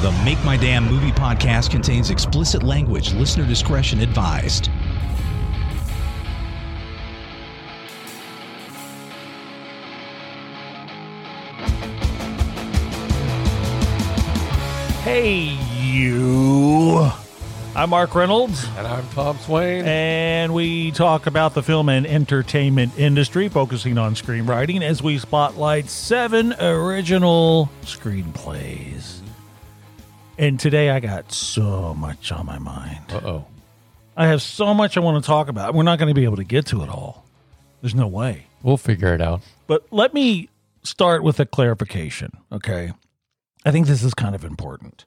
The Make My Damn Movie podcast contains explicit language. Listener discretion advised. Hey, you. I'm Mark Reynolds, And I'm Tom Swain. and we talk about the film and entertainment industry, focusing on screenwriting as we spotlight seven original screenplays. And today I got so much on my mind. Uh oh. I have so much I want to talk about. We're not going to be able to get to it all. There's no way. We'll figure it out. But let me start with a clarification, okay? I think this is kind of important.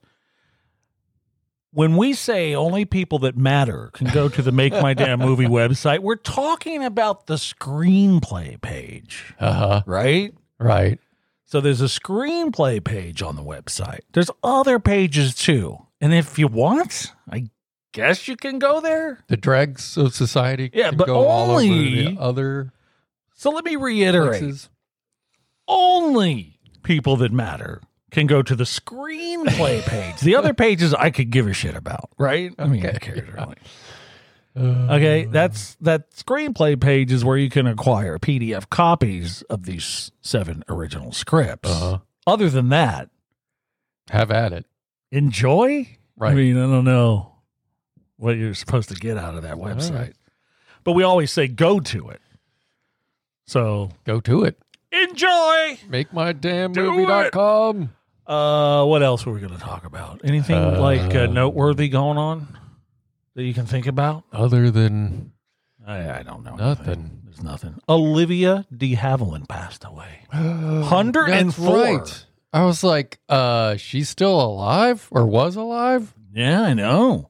When we say only people that matter can go to the Make My Damn Movie website, we're talking about the screenplay page, Uh huh. right? Right. So there's a screenplay page on the website. There's other pages too. And if you want, I guess you can go there. The dregs of society Yeah, can but go all over only- the other So let me reiterate. places. only people that matter can go to the screenplay page. The other pages I could give a shit about, right? I mean, I cared really. Okay, that's that screenplay page is where you can acquire PDF copies of these seven original scripts. Uh-huh. Other than that, Have at it. enjoy. Right. I mean, I don't know what you're supposed to get out of that website, right. but we always say go to it. So Go to it. enjoy. Make my damn Do movie.com. Uh, what else were we going to talk about? Anything like uh, Uh, noteworthy going on that you can think about? Other than I, I don't know. Nothing. anything. There's nothing. Olivia de Havilland passed away. That's 104. right. I was like, uh, she's still alive or was alive? Yeah, I know.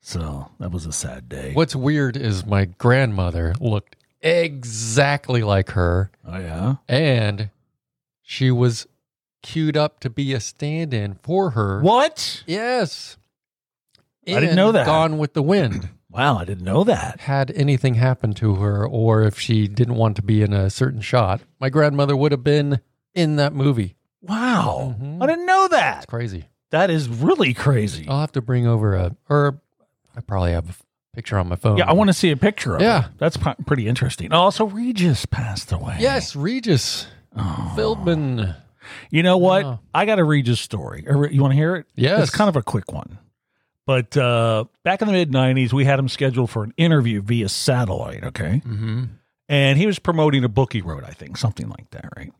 So that was a sad day. What's weird is my grandmother looked exactly like her. Oh yeah. and she was queued up to be a stand-in for her. What? Yes. I didn't know that. Gone with the Wind. Wow, I didn't know that. Had anything happened to her, or if she didn't want to be in a certain shot, my grandmother would have been in that movie. Wow, Mhm. I didn't know that. It's that. crazy. That is really crazy. I'll have to bring over a, or I probably have a picture on my phone. yeah, I want to see a picture of Yeah. it. That's p- pretty interesting. Also, Regis passed away. Yes, Regis Oh. Philbin. You know what? Oh. I got a Regis story. Or You want to hear it? Yes. It's kind of a quick one. But uh, back in the mid 90s, we had him scheduled for an interview via satellite. Okay. Mm-hmm. And he was promoting a book he wrote, I think, something like that. Right.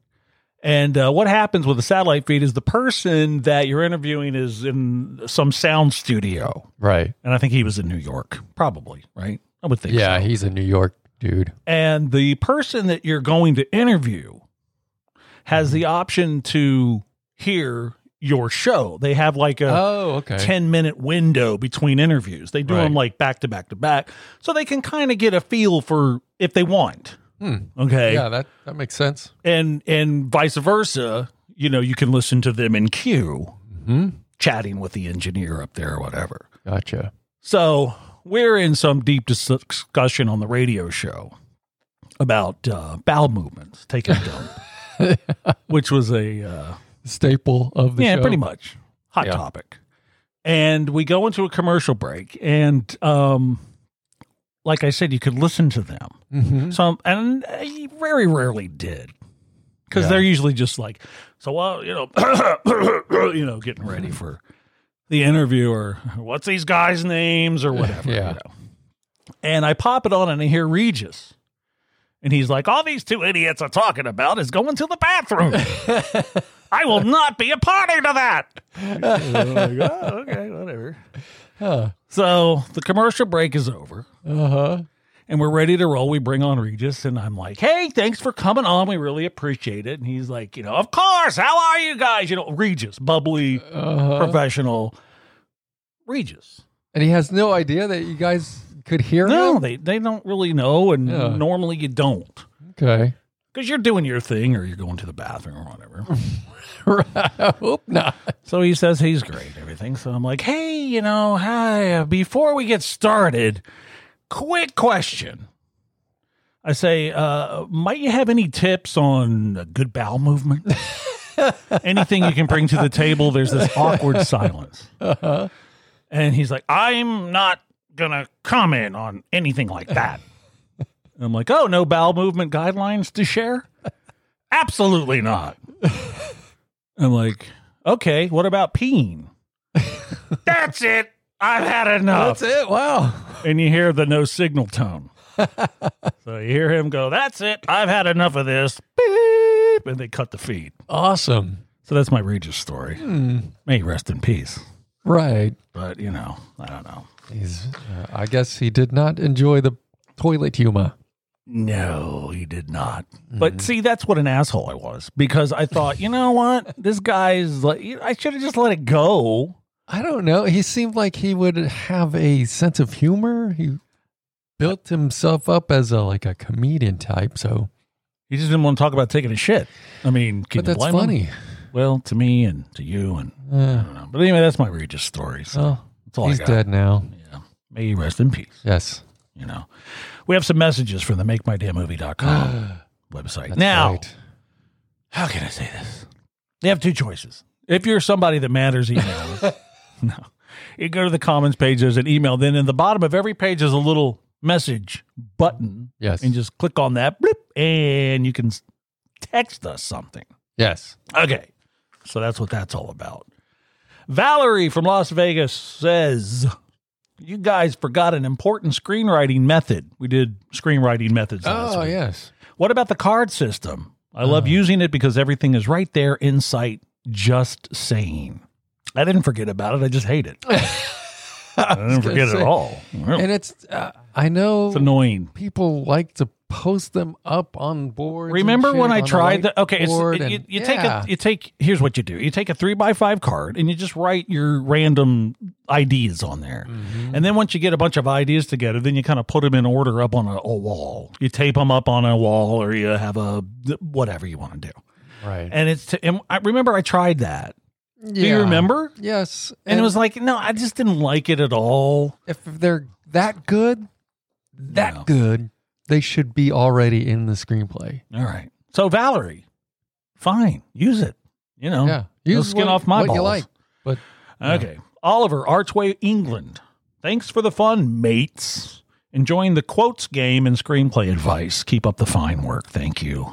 And uh, what happens with a satellite feed is the person that you're interviewing is in some sound studio. Right. And I think he was in New York, probably. Right. I would think Yeah, so. he's a New York dude. and the person that you're going to interview has the option to hear your show. They have like a Oh, okay. 10 minute window between interviews. They do Right. them like back to back to back so they can kind of get a feel for if they want. Hmm. Okay. Yeah, that, that makes sense. And and vice versa, you know, you can listen to them in queue Hmm. chatting with the engineer up there or whatever. Gotcha. So we're in some deep discussion on the radio show about uh, bowel movements, taking a dump, which was a uh, Staple of the yeah, show. pretty much hot Yeah. topic. And we go into a commercial break, and um, like I said, you could listen to them. Mhm. Some and I very rarely did because Yeah. they're usually just like, so well, you know, you know, getting ready for the interview or what's these guys' names or whatever. Yeah. You know. And I pop it on and I hear Regis. And he's like, all these two idiots are talking about is going to the bathroom. I will not be a party to that. I'm like, "Oh, okay, whatever. Huh. So the commercial break is over Uh-huh. and we're ready to roll. We bring on Regis, and I'm like, "Hey, thanks for coming on. We really appreciate it." And he's like, "You know, of course. How are you guys? You know, Regis, bubbly, Uh-huh. professional, Regis." And he has no idea that you guys could hear No, him? they they don't really know, and Yeah. normally you don't Okay. Because you're doing your thing or you're going to the bathroom or whatever. I hope not. so he says he's great, and everything. So I'm like, "Hey, you know, hi. uh, Before we get started, quick question." I say, uh, might you have any tips on a good bowel movement? anything you can bring to the table, there's this awkward silence. And he's like, I'm not going to comment on anything like that. I'm like, oh, no bowel movement guidelines to share? Absolutely not. I'm like, okay, what about peeing? That's it. I've had enough. That's it. Wow. And you hear the no signal tone. so you hear him go, That's it. I've had enough of this. Beep. And they cut the feed. Awesome. So that's my Regis story. May he rest in peace. Right. But, you know, I don't know. He's. Uh, I guess he did not enjoy the toilet humor. No, he did not. But see, that's what an asshole I was because I thought, you know what? This guy's like, I should have just let it go. I don't know. He seemed like he would have a sense of humor. He built himself up as a like a comedian type. So, He just didn't want to talk about taking a shit. I mean, can but you that's blame him? funny. Well, to me and to you, and I Uh, don't know. But anyway, that's my Regis story. So well, that's all he's I got. dead now. Yeah. May he rest in peace. Yes. You know, we have some messages from the MakeMyDamnMovie.com website. That's now, right. how can I say this? They have two choices. If you're somebody that matters, email. no, you go to the comments page. There's an email. Then in the bottom of every page is a little message button, Yes. and just click on that, blip, and you can text us something. yes. Okay. So that's what that's all about. Valerie from Las Vegas says, You guys forgot an important screenwriting method. We did screenwriting methods. Oh yes. What about the card system? I love using it because everything is right there in sight, just saying. I didn't forget about it. I just hate it. I didn't forget it at all. And it's. Uh, I know It's annoying. people like to post them up on board. Remember when I tried the okay? It's, whiteboard you, and- you yeah. take a you take here's what you do. You take a three by five card and you just write your random ideas on there, Mm-hmm. and then once you get a bunch of ideas together, then you kind of put them in order up on a, a wall. You tape them up on a wall, or you have a whatever you want to do. right. And it's to, and I remember I tried that. Do you remember? Yes. And, it was like no, I just didn't like it at all. if they're that good, that No. good, they should be already in the screenplay. All right, so Valerie, fine, use it. You know, Yeah. Use skin what- off my what balls. you like. But Okay. Oliver, Archway, England. Thanks for the fun, mates. Enjoying the quotes game and screenplay advice. Keep up the fine work. Thank you,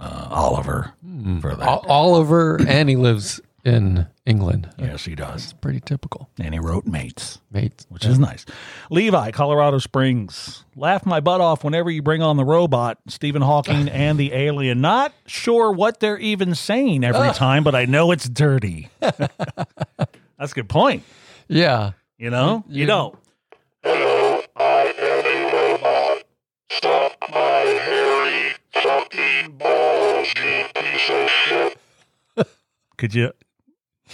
uh, Oliver, for that. O- Oliver and he lives in England. yes, he does. It's pretty typical. And he wrote mates, Mates. which is nice. Levi, Colorado Springs. Laugh my butt off whenever you bring on the robot, Stephen Hawking, and the alien. Not sure what they're even saying every time, but I know it's dirty. That's a good point. Yeah. You know, you don't. Hello, I am a robot. Stop my hairy fucking balls, you piece of shit. Could you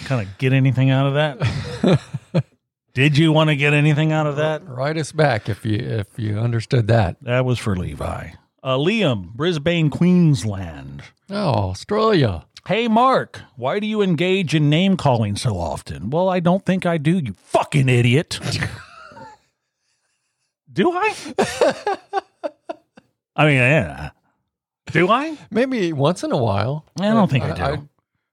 kind of get anything out of that? Did you want to get anything out of that? Write us back if you if you understood that. That was for Levi. Uh, Liam, Brisbane, Queensland. Oh, Australia. Hey, Mark, why do you engage in name calling so often? Well, I don't think I do, you fucking idiot. do I? I mean, yeah. Do I? Maybe once in a while. I don't think I do.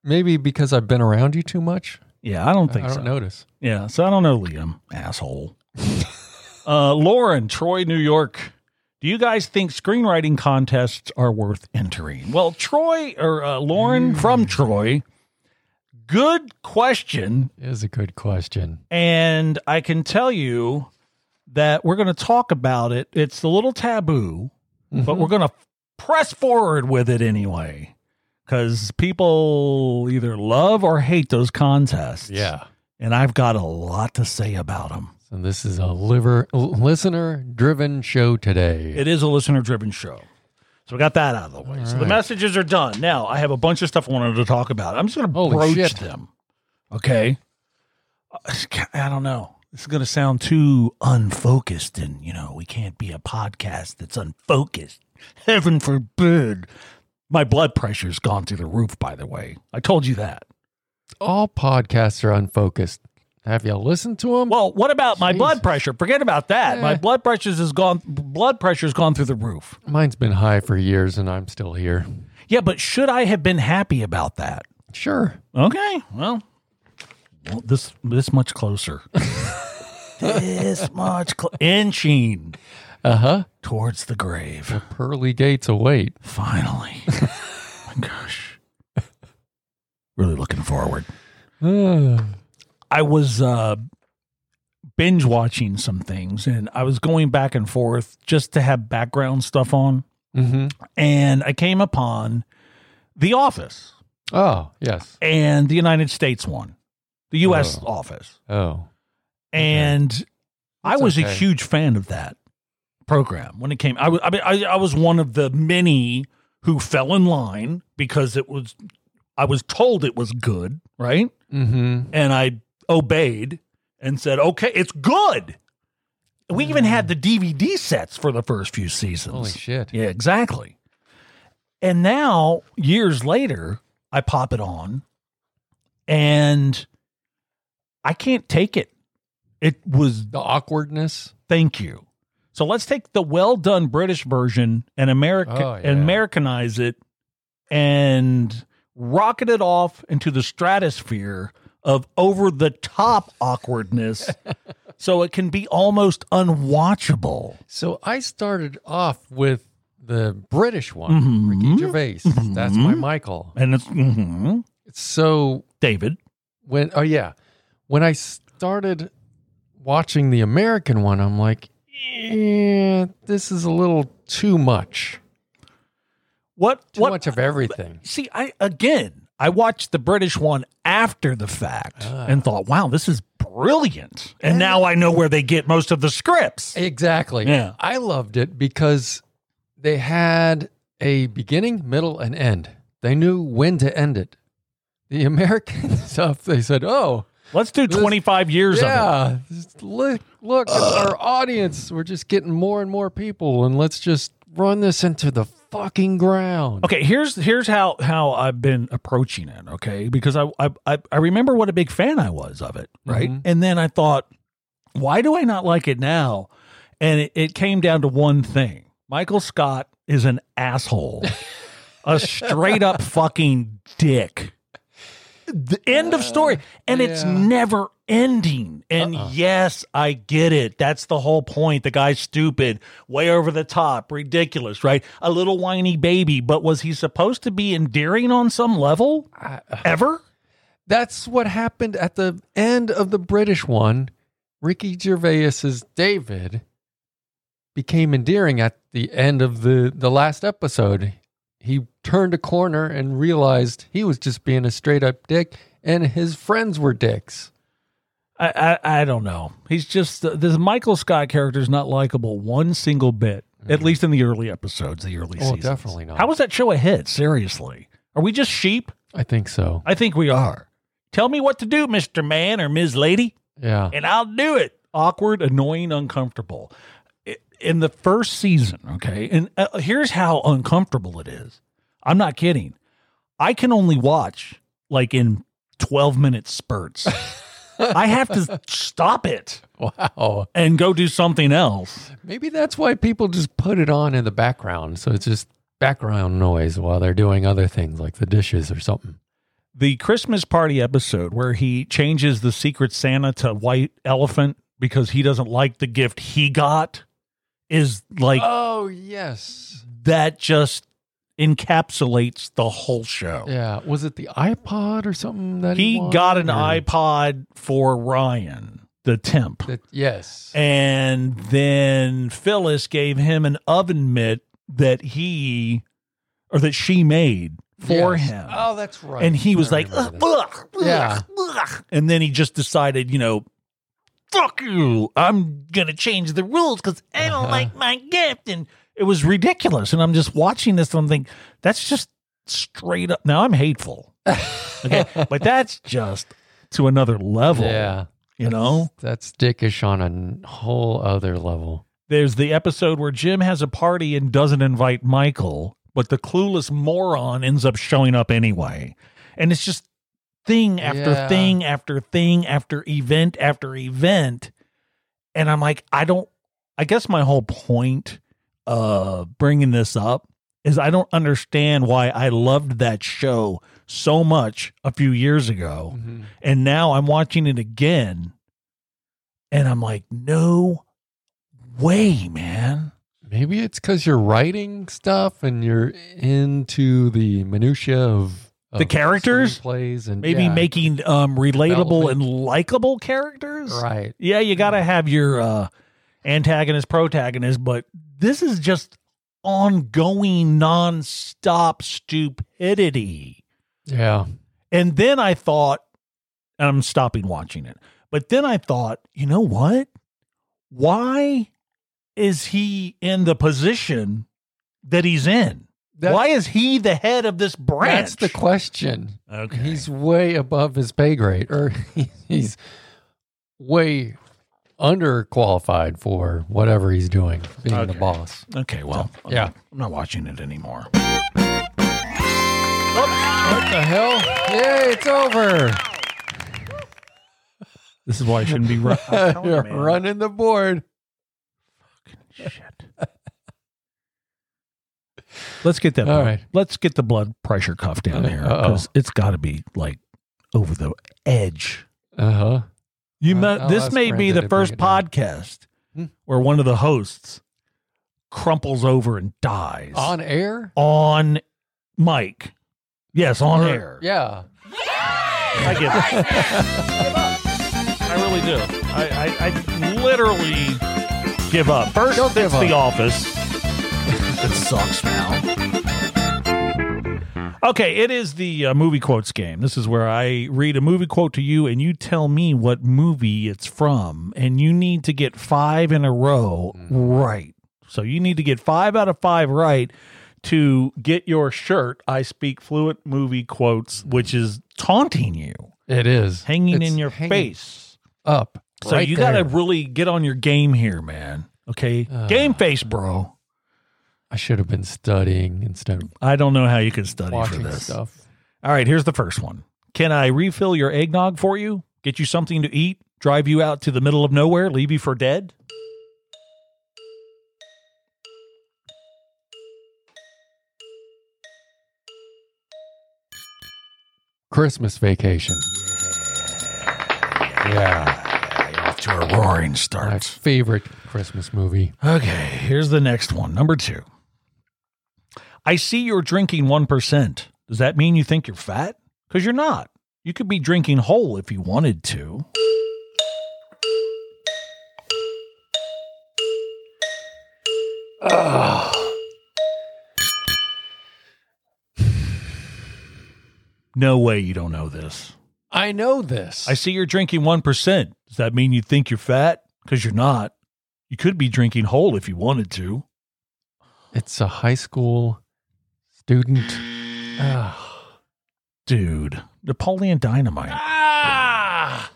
Maybe because I've been around you too much. Yeah, I don't think I don't so. notice. Yeah, so I don't know, Liam, asshole. uh, Lauren, Troy, New York. Do you guys think screenwriting contests are worth entering? Well, Troy or uh, Lauren from Troy, good question. Is a good question. And I can tell you that we're going to talk about it. It's a little taboo, but we're going to press forward with it anyway because people either love or hate those contests. Yeah. And I've got a lot to say about them. So this is a liver listener driven show today. It is a listener driven show. So we got that out of the way. so the messages are done. Now I have a bunch of stuff I wanted to talk about. I'm just going to broach shit. them. Okay. Uh, I don't know. This is going to sound too unfocused, and you know we can't be a podcast that's unfocused. Heaven forbid. My blood pressure's gone through the roof. By the way, I told you that. All podcasts are unfocused. Have you listened to them? Well, what about my blood Jesus. pressure? Forget about that. My Eh. blood pressure's has gone. Blood pressure's gone through the roof. Mine's been high for years and I'm still here. Yeah, but should I have been happy about that? Sure. Okay. Well, well this this much closer. this much cl- inching Uh huh. towards the grave. Pearly gates await. Finally. My gosh. Really looking forward. mm-hmm. I was uh binge watching some things and I was going back and forth just to have background stuff on and I came upon The Office Oh, yes. and the United States one. The US Oh. office. Oh. And I That's was a okay. huge fan of that program when it came. I was, I mean, I, I was one of the many who fell in line because it was, I was told it was good, right? Mm-hmm. And I obeyed and said, okay, it's good. We even had the DVD sets for the first few seasons. Holy shit. Yeah, exactly. And now, years later, I pop it on and I can't take it. It was The awkwardness. thank you. So let's take the well done British version and America Oh, yeah. and Americanize it and rocket it off into the stratosphere of over the top awkwardness so it can be almost unwatchable. So I started off with the British one, Mhm. Ricky Gervais. That's my Michael. And it's mhm. So David. when oh yeah, when I started watching the American one, I'm like, yeah, this is a little too much. What Too what much of everything. See, I again, I watched the British one after the fact Ah. and thought, "Wow, this is brilliant." And now I know where they get most of the scripts. Exactly. Yeah. I loved it because they had a beginning, middle, and end. They knew when to end it. The American stuff, they said, oh, Let's do This- 25 years of it. yeah, look, look at our audience. We're just getting more and more people, and let's just run this into the fucking ground. Okay, here's here's how how I've been approaching it. Okay, because I I I- remember what a big fan I was of it, right? Mhm. And then I thought, why do I not like it now? And it, it came down to one thing: Michael Scott is an asshole, a straight up fucking dick. The end of story, and it's oh, never ending. And Uh-uh. yes, I get it. That's the whole point. The guy's stupid, way over the top, ridiculous, right? A little whiny baby, but was he supposed to be endearing on some level I- uh, ever? That's what happened at the end of the British one. Ricky Gervais's David became endearing at the end of the, the last episode. He turned a corner and realized he was just being a straight up dick, and his friends were dicks. I, I I don't know. He's just this Michael Scott character is not likable one single bit. At mm-hmm. least in the early episodes, the early season. Oh, seasons. definitely not. How was that show a hit? Seriously, are we just sheep? I think so. I think we are. Tell me what to do, Mister Man or Ms. Lady, Yeah. and I'll do it. Awkward, annoying, uncomfortable. In the first season, okay, and uh, here's how uncomfortable it is. I'm not kidding. I can only watch like in 12 minute spurts. I have to stop it Wow. and go do something else. Maybe that's why people just put it on in the background. So it's just background noise while they're doing other things like the dishes or something. The Christmas party episode where he changes the Secret Santa to White Elephant because he doesn't like the gift he got is like Oh, yes. that just encapsulates the whole show. Yeah. Was it the iPod or something that he, He got an or- iPod for Ryan, the temp. That, yes. And then Phyllis gave him an oven mitt that he or that she made for Yes. him. Oh, that's right. and he was like, ugh, ugh, Yeah. ugh. and then he just decided, you know, fuck you. I'm going to change the rules because I don't Uh-huh. like my gift. And it was ridiculous. And I'm just watching this and I'm thinking, that's just straight up. Now I'm hateful. Okay. but that's just to another level. Yeah. You know? That's dickish on a whole other level. There's the episode where Jim has a party and doesn't invite Michael, but the clueless moron ends up showing up anyway. And it's just thing after Yeah. thing after thing after event after event. And I'm like, I don't, I guess my whole point of bringing this up is I don't understand why I loved that show so much a few years ago. Mhm. And now I'm watching it again. And I'm like, no way, man. Maybe it's because you're writing stuff and you're into the minutia of, The characters? plays and Maybe yeah, making um, relatable and likable characters. right. Yeah, you got to have your uh, antagonist, protagonist, but this is just ongoing, nonstop stupidity. Yeah. And then I thought, and I'm stopping watching it, but then I thought, you know what? Why is he in the position that he's in? That- Why is he the head of this branch? That's the question. Okay. He's way above his pay grade, or he's way underqualified for whatever he's doing, being the boss. okay, well, I'm Yeah. I'm not watching it anymore. What the hell? Yay, it's over. This is why I shouldn't be run- you, You're running the board. Fucking shit. Let's get that. All blood, right. Let's get the blood pressure cuff down here because it's got to be like over the edge. Uh huh. You Uh, met, this ask may be the first it down. podcast Hmm. where one of the hosts crumples over and dies On air? on mic. Yes, on Or- air. Yeah. I get it. I really do. I, I, I literally give up. 1st Don't it's The. Office. It sucks now. Okay, it is the uh, movie quotes game. This is where I read a movie quote to you and you tell me what movie it's from. And you need to get five in a row right. So you need to get five out of five right to get your shirt. I speak fluent movie quotes, which is taunting you It is. hanging It's in your hanging face. Up. So right you got to really get on your game here, man. Okay, Uh. game face, bro. I should have been studying instead of I don't know how you could study for watching this. stuff. All right, here's the first one. Can I refill your eggnog for you? Get you something to eat? Drive you out to the middle of nowhere? Leave you for dead? Christmas vacation. Yeah. Off to a roaring My start. favorite Christmas movie. Okay, here's the next one. Number two. I see you're drinking 1%. Does that mean you think you're fat? Because you're not. You could be drinking whole if you wanted to. No way you don't know this. I know this. I see you're drinking 1%. Does that mean you think you're fat? Because you're not. You could be drinking whole if you wanted to. it's a high school student. Ah. Dude, Napoleon Dynamite. Ah!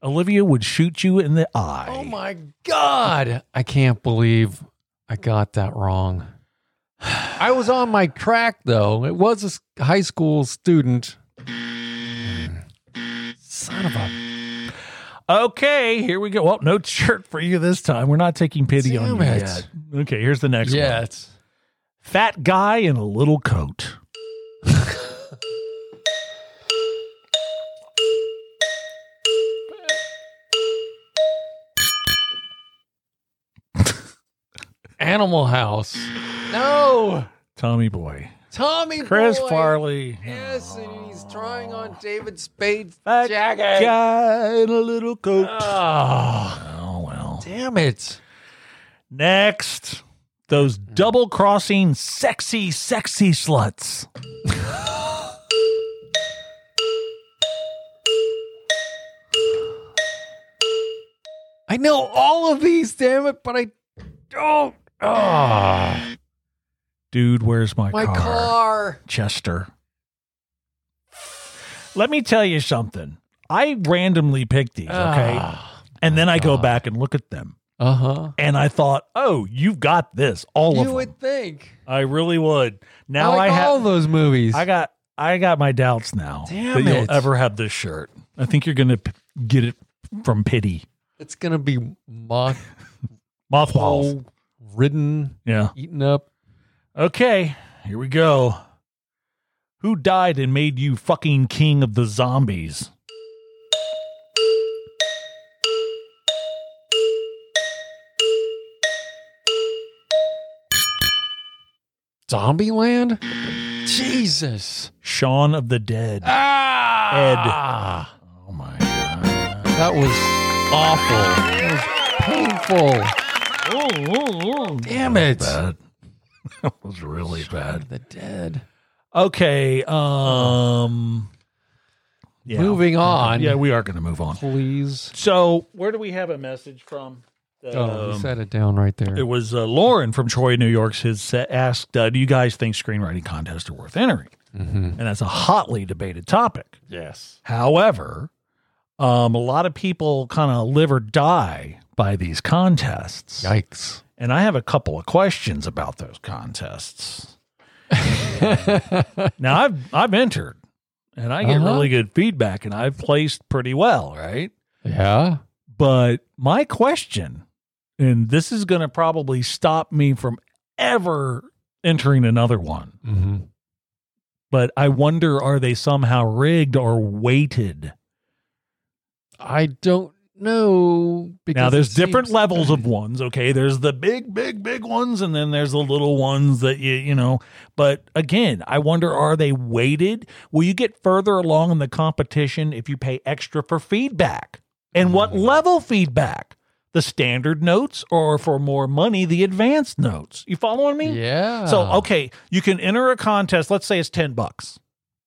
Olivia would shoot you in the eye. Oh my God. I can't believe I got that wrong. I was on my track though. It was a high school student. Son of a. Okay, here we go. Well, no shirt for you this time. We're not taking pity on you it. yet. Okay, here's the next Yeah, one. it's. Fat guy in a little coat. Animal House. No. Tommy Boy. Tommy Boy Chris Boy. Farley. Yes, and he's trying on David Spade's Fat jacket. guy in a little coat. Oh, Oh, well. damn it. Next, those double crossing sexy, sexy sluts. I know all of these, damn it, but I don't. Ah, Dude, where's my, car? my car? car. Chester. Let me tell you something. I randomly picked these, okay? and then I go back and look at them. Uh huh. And I thought, oh, you've got this. All of You them. would think. I really would. Now I like I all those movies. I got I got my doubts now Damn that you'll ever have this shirt. I think you're gonna p- get it from pity. it's gonna be moth Mothballs. hole ridden, Yeah. eaten up. Okay. Here we go. Who died and made you fucking king of the zombies? Zombieland? Jesus. Shaun of the Dead. Ah! Oh my god. That was awful. That was painful. Damn it. Bad. That was really bad. The dead. Okay. Um. yeah. Moving on. Yeah, we are going to move on. Please. So, where do we have a message from? Oh, you Um, set it down right there. It was uh, Lauren from Troy, New York, has sa- asked, uh, "Do you guys think screenwriting contests are worth entering?" mm-hmm. And that's a hotly debated topic. Yes. However, um, a lot of people kind of live or die by these contests, Yikes. and I have a couple of questions about those contests. now, I've I've entered, and I get Uh-huh. really good feedback, and I've placed pretty well, right? yeah. But my question, and this is going to probably stop me from ever entering another one, Mm-hmm. but I wonder are they somehow rigged or weighted? I don't know. Because now, there's different seems- levels of ones, okay? There's the big, big, big ones, and then there's the little ones that you, you know. But again, I wonder are they weighted? Will you get further along in the competition if you pay extra for feedback? And what level feedback? The standard notes or for more money, the advanced notes? You following me? Yeah. So, okay, you can enter a contest. Let's say it's 10 bucks.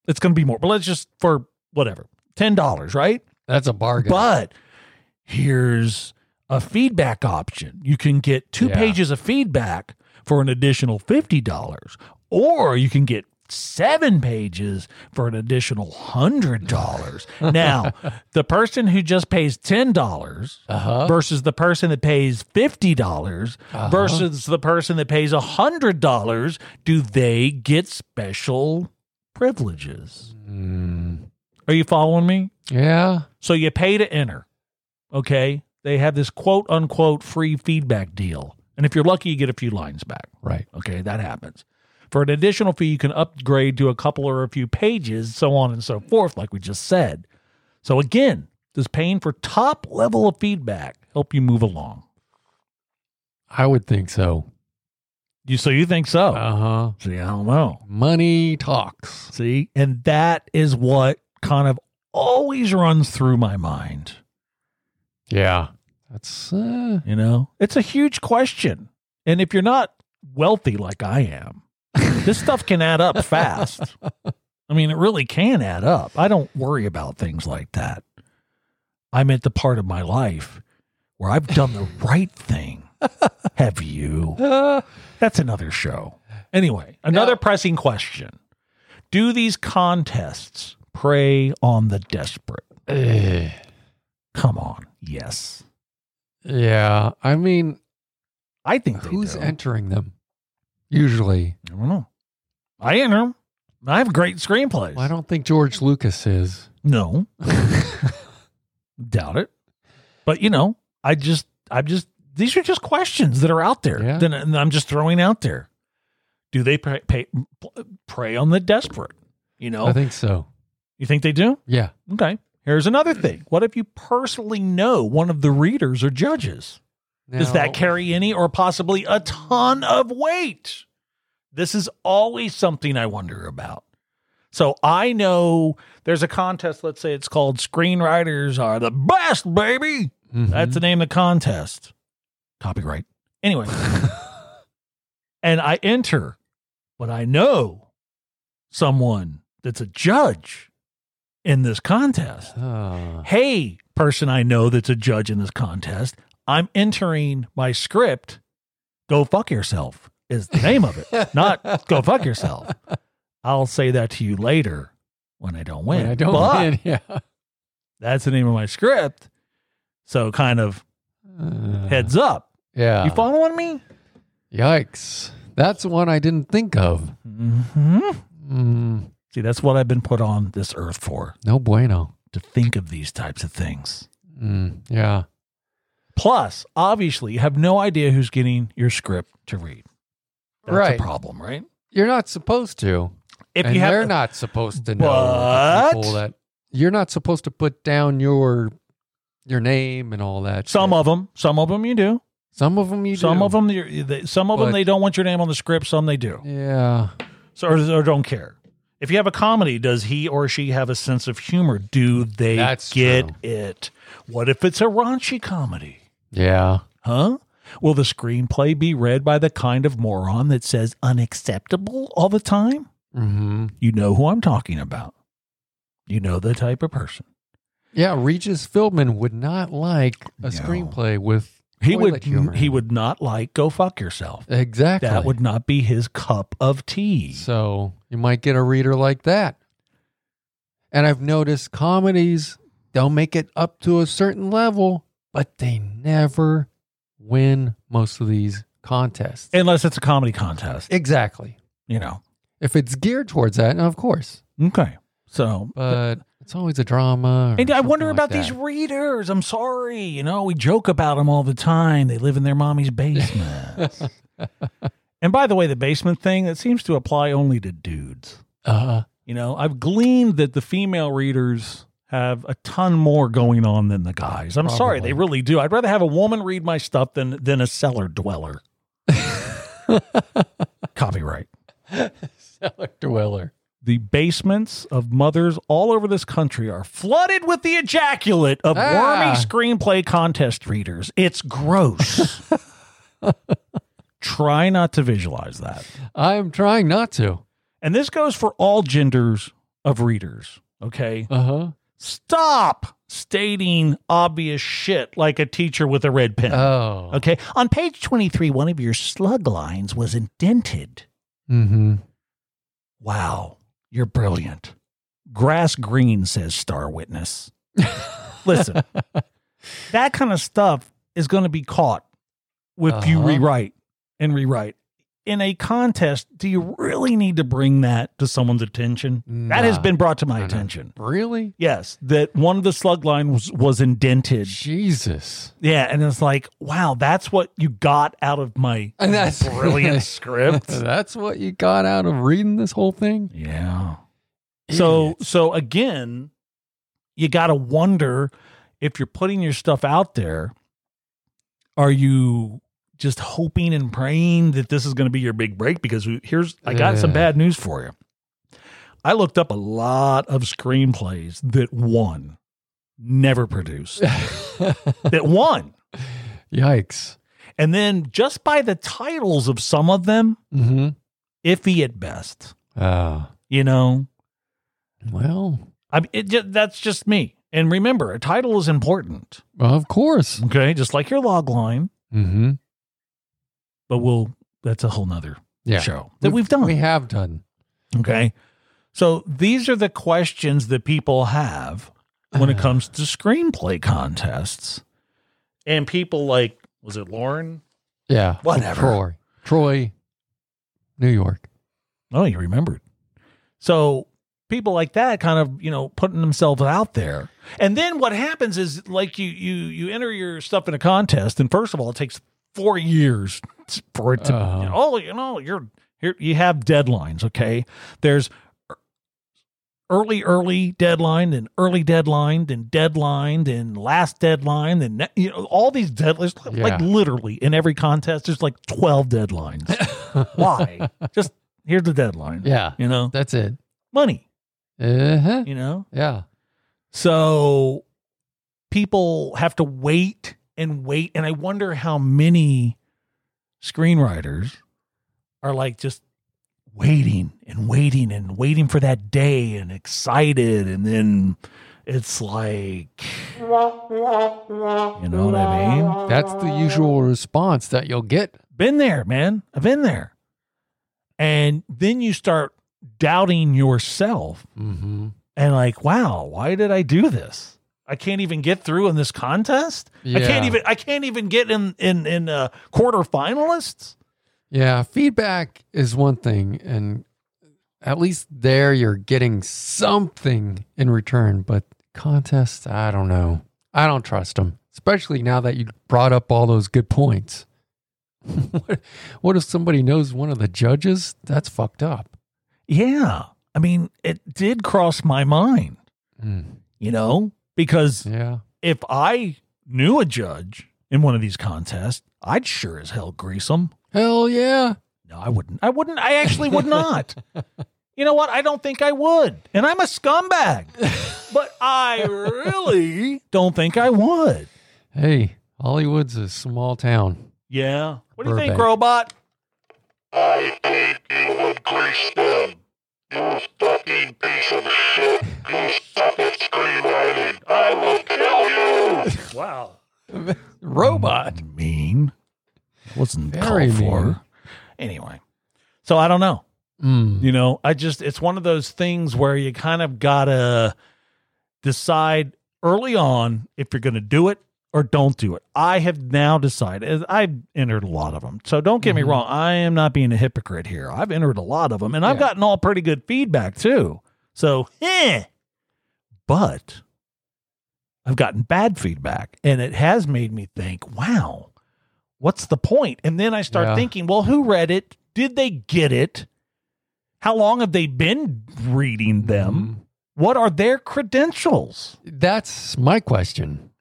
It's going to be more, but let's just for whatever, $10, right? That's a bargain. But here's a feedback option. You can get two Yeah. pages of feedback for an additional $50, or you can get seven pages for an additional $100. now, the person who just pays $10 uh-huh. versus the person that pays $50 Uh-huh. versus the person that pays a $100, do they get special privileges? Mm, Are you following me? yeah. So you pay to enter. Okay. They have this quote unquote free feedback deal. And if you're lucky, you get a few lines back. Right. Okay. That happens. For an additional fee, you can upgrade to a couple or a few pages, so on and so forth, like we just said. So again, does paying for top level of feedback help you move along? I would think so. You so you think so? Uh huh. See, I don't know. Money talks. See, and that is what kind of always runs through my mind. Yeah. That's uh, You know, it's a huge question. And if you're not wealthy like I am, this stuff can add up fast. I mean, it really can add up. I don't worry about things like that. I'm at the part of my life where I've done the right thing. Have you? That's another show. Anyway, another Now- pressing question Do these contests prey on the desperate? eh, Come on. Yes. yeah. I mean, I think who's entering them? Usually. I don't know. I enter. I have great screenplays. Well, I don't think George Lucas is. No, doubt it. But you know, I just, I'm just. These are just questions that are out there. Yeah. Then I'm just throwing out there. Do they pay, pay, prey on the desperate? You know, I think so. you think they do? Yeah. Okay. Here's another thing. What if you personally know one of the readers or judges? Does that carry any or possibly a ton of weight? This is always something I wonder about. So I know there's a contest, let's say it's called Screenwriters Are the Best, baby. Mhm. That's the name of the contest. Copyright. Anyway. and I enter, but I know someone that's a judge in this contest Ah. hey, person I know that's a judge in this contest, I'm entering my script. Go fuck yourself is the name of it, not go fuck yourself. I'll say that to you later when I don't win. When I don't But win. Yeah. That's the name of my script. So kind of Uh, heads up. Yeah. You following me? Yikes. That's one I didn't think of. hmm Mm, See, that's what I've been put on this earth for no bueno. to think of these types of things. Mm, yeah. Plus, obviously, you have no idea who's getting your script to read. That's Right. a problem, right? You're not supposed to. If and you have they're not supposed to know But- the people that you're not supposed to put down your your name and all that. some shit. of them, some of them you do. some of them you Some do. of them, you're, they, some of them they don't want your name on the script. Some they do, Yeah. so or, or don't care. If you have a comedy, does he or she have a sense of humor? Do they That's get true. it? What if it's a raunchy comedy? Yeah. Huh? Will the screenplay be read by the kind of moron that says unacceptable all the time? hmm You know who I'm talking about. You know the type of person. Yeah. Regis Philbin would not like a No. screenplay with He would humor he would not like go fuck yourself. exactly That would not be his cup of tea. So you might get a reader like that. And I've noticed comedies, they'll make it up to a certain level, but they never win most of these contests. Unless it's a comedy contest, exactly. you know. If it's geared towards that, of course. Okay. So But it's always a drama. or and I something wonder like about that. these readers. I'm sorry. You know, we joke about them all the time. They live in their mommy's basement. and by the way, the basement thing, that seems to apply only to dudes. Uh, You know, I've gleaned that the female readers have a ton more going on than the guys. I'm sorry, they really do. I'd rather have a woman read my stuff than than a cellar dweller. Copyright. cellar dweller. The basements of mothers all over this country are flooded with the ejaculate of Ah. wormy screenplay contest readers. It's gross. Try not to visualize that. I'm trying not to. And this goes for all genders of readers. Okay. Uh huh. Stop stating obvious shit like a teacher with a red pen. Oh. okay. On page 23, one of your slug lines was indented. Mm-hmm. Wow. You're brilliant. Grass green, says Star Witness. Listen, that kind of stuff is going to be caught if you Uh-huh. rewrite and rewrite. In a contest, do you really need to bring that to someone's attention? That has been brought to my attention. Really? Yes, that one of the slug lines was, was indented. Jesus. Yeah, and it's like, wow, that's what you got out of my And that's- brilliant script. That's what you got out of reading this whole thing? Yeah. So Idiots. so again, you got to wonder if you're putting your stuff out there, are you just hoping and praying that this is going to be your big break because here's I got some bad news for you. I looked up a lot of screenplays that won, never produced. that won. Yikes. And then just by the titles of some of them, Mm-hmm. iffy at best. Uh, You know, well, I mean, it just, that's just me. And remember, a title is important. of course. Okay, just like your log line. Mm-hmm. But we'll that's a whole nother Yeah. show that we've done. We have done. okay, so these are the questions that people have when it uh-huh. comes to screenplay contests, and people like was it Lauren? Yeah. Whatever. Troy. Troy, New York. Oh, you remembered. So people like that kind of, you know, putting themselves out there. And then what happens is like you you you enter your stuff in a contest and first of all it takes 4 years for it to you know, oh, you know, you're here you have deadlines, okay? There's early early deadline then early deadline then deadline then last deadline then ne- you know all these deadlines like literally in every contest there's like 12 deadlines why just here's the deadline Yeah. you know That's it. money Uh-huh. you know Yeah. so people have to wait and wait and i wonder how many screenwriters are like just waiting and waiting and waiting for that day and excited and then it's like you know what i mean That's the usual response that you'll get. been there man i've been there and then you start doubting yourself Mm-hmm. and like, wow, why did I do this? I can't even get through in this contest. I can't even I can't even get in in in uh, quarterfinalists. Yeah, feedback is one thing, and at least there you're getting something in return. But contests, I don't know. I don't trust them, especially now that you brought up all those good points. what, what if somebody knows one of the judges? That's fucked up. Yeah. I mean, it did cross my mind, Mm, you know, because yeah. if I knew a judge in one of these contests, I'd sure as hell grease them. Hell yeah. No, I wouldn't. I wouldn't. I actually would not. you know what? I don't think I would. And I'm a scumbag. but I really don't think I would. Hey, Hollywood's a small town. Yeah. What do you think, robot? I think you would grease them. You fucking piece of shit. You suck at screenwriting. I will kill you. Wow. Robot. Mean. Wasn't Very called for. mean. Anyway. So I don't know. Mm. You know, I just it's one of those things where you kind of gotta decide early on if you're gonna do it or don't do it. I have now decided I've entered a lot of them. So don't get me Mhm. wrong, I am not being a hypocrite here. I've entered a lot of them and I've Yeah. gotten all pretty good feedback too. So eh. But I've gotten bad feedback and it has made me think, wow, what's the point? And then I start Yeah. thinking, well, who read it? Did they get it? How long have they been reading them? What are their credentials? That's my question.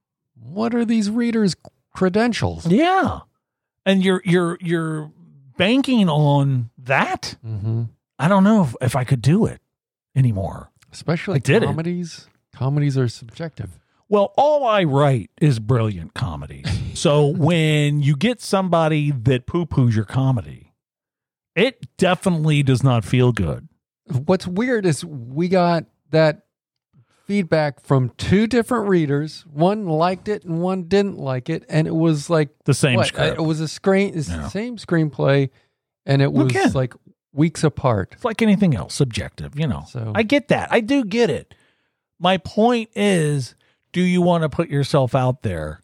What are these readers' credentials? Yeah. And you're you're you're banking on that? Mm-hmm. I don't know if, if I could do it anymore. Especially I did it. Comedies. Are subjective. Well, all I write is brilliant comedy. so when you get somebody that poo poos your comedy, it definitely does not feel good. What's weird is we got that feedback from two different readers. One liked it and one didn't like it, and it was like The same what? script. Uh, it was a screen, it's Yeah. the same screenplay, and it was like weeks apart. It's like anything else, subjective, you know. So- I get that. I do get it. My point is, do you want to put yourself out there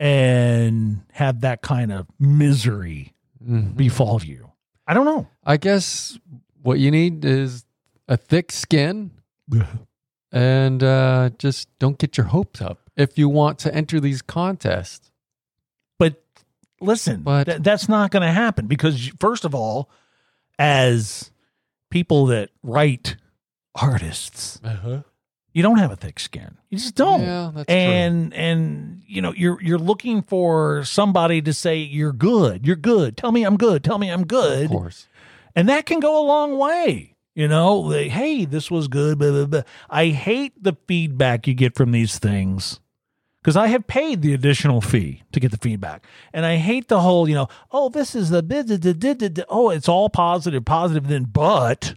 and have that kind of misery Mhm. befall you? I don't know. I guess what you need is a thick skin and uh, just don't get your hopes up if you want to enter these contests. But listen, But- th- that's not going to happen because, first of all, as people that write artists, you don't have a thick skin. You just don't. Yeah, that's true. and and you know you're you're looking for somebody to say you're good. You're good. Tell me I'm good. Tell me I'm good. Of course. And that can go a long way. You know, like, hey, this was good. Blah, blah, blah. I hate the feedback you get from these things because I have paid the additional fee to get the feedback. And I hate the whole, you know, oh, this is the, oh, it's all positive, positive, then but.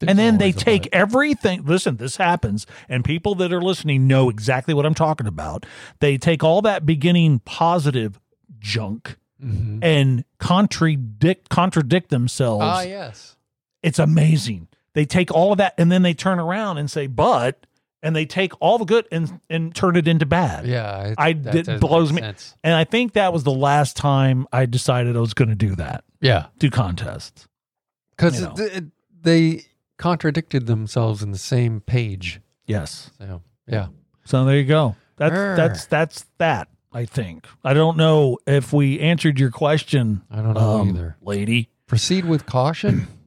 There's and then they take everything. Listen, this happens, and people that are listening know exactly what I'm talking about. They take all that beginning positive junk Mhm. and contradict contradict themselves Ah, yes. it's amazing. They take all of that and then they turn around and say, but, and they take all the good and and turn it into bad. Yeah. It, I- that it blows me- sense. And I think that was the last time I decided I was going to do that, Yeah. do contests. Because they contradicted themselves in the same page. Yes. So, yeah. So there you go. That's that's that's that. I think. I don't know if we answered your question, I don't know um, either. lady. Proceed with caution.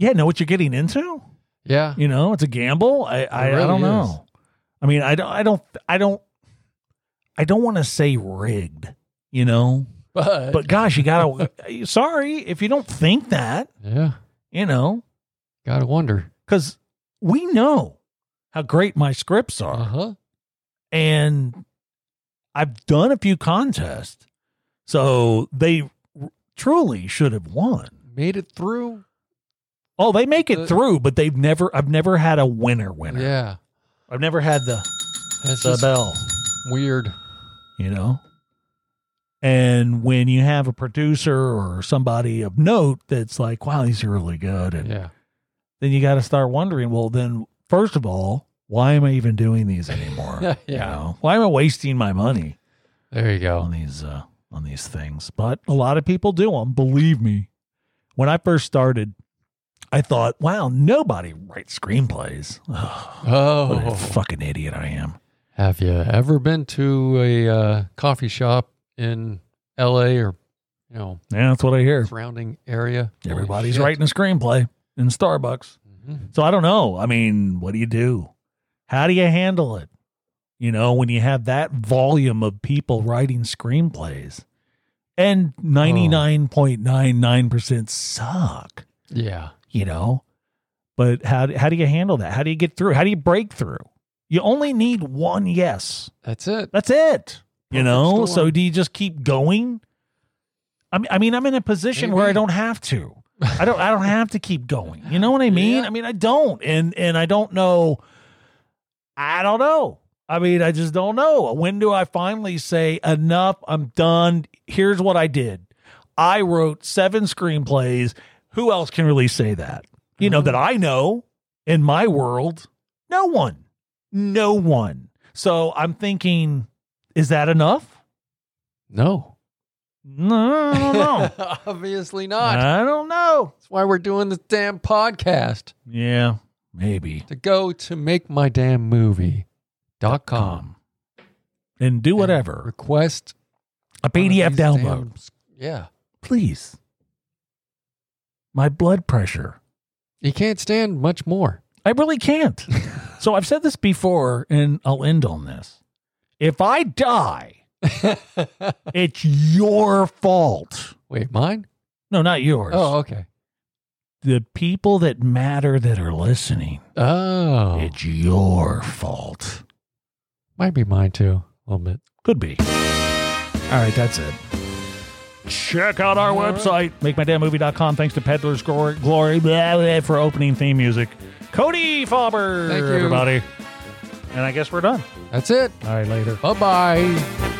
Yeah, know what you're getting into. yeah. You know, it's a gamble. I I, I don't is. know. I mean, I don't I don't I don't I don't want to say rigged. You know, But, but gosh, you gotta. sorry if you don't think that. yeah. You know, Gotta wonder. because we know how great my scripts are, Uh huh. and I've done a few contests, so they r- truly should have won. Made it through. Oh, they make it through, but they've never. I've never had a winner. Winner. Yeah. I've never had the That's the bell. weird. You know. And when you have a producer or somebody of note that's like, "Wow, these are really good," and Yeah. then you got to start wondering, well, then first of all, why am I even doing these anymore? Yeah. You know, why am I wasting my money There you go. on these uh, on these things? But a lot of people do them. Believe me. When I first started, I thought, wow, nobody writes screenplays. Ugh, what a Oh. fucking idiot I am. Have you ever been to a uh, coffee shop in L.A. or you know Yeah, that's what I hear. surrounding area. Everybody's shit. writing a screenplay in Starbucks. Mhm. So I don't know. I mean, what do you do? How do you handle it? You know, when you have that volume of people writing screenplays and 99.99% suck, Yeah. you know? But how, how do you handle that? How do you get through? How do you break through? You only need one yes. That's it. That's it. You know? storm. So do you just keep going? I mean, I mean, I'm in a position where I don't have to. I don't. I don't have to keep going. You know what I mean? Yeah. I mean, I don't, and and I don't know. I don't know. I mean, I just don't know. When do I finally say enough? I'm done. Here's what I did. I wrote seven screenplays. Who else can really say that? You know that mm-hmm. I know in my world. No one. No one. So I'm thinking, is that enough? No. No, I don't know. Obviously not. I don't know. That's why we're doing this damn podcast. Yeah, maybe. To go to make my damn movie dot com. And do whatever. Request A PDF download, damn- yeah. please. My blood pressure. You can't stand much more. I really can't. so I've said this before, and I'll end on this. If I die, it's your fault. Wait, mine? No, not yours. Oh, okay. The people that matter that are listening, Oh, it's your fault. might be mine too. A little bit. Could be. All right, that's it. Check out our All right. website, makemydamnmovie.com. Thanks to Peddler's Glory, Glory blah, blah, for opening theme music. Cody Fauber, Thank you. everybody. And I guess we're done. That's it. All right, later. Bye bye.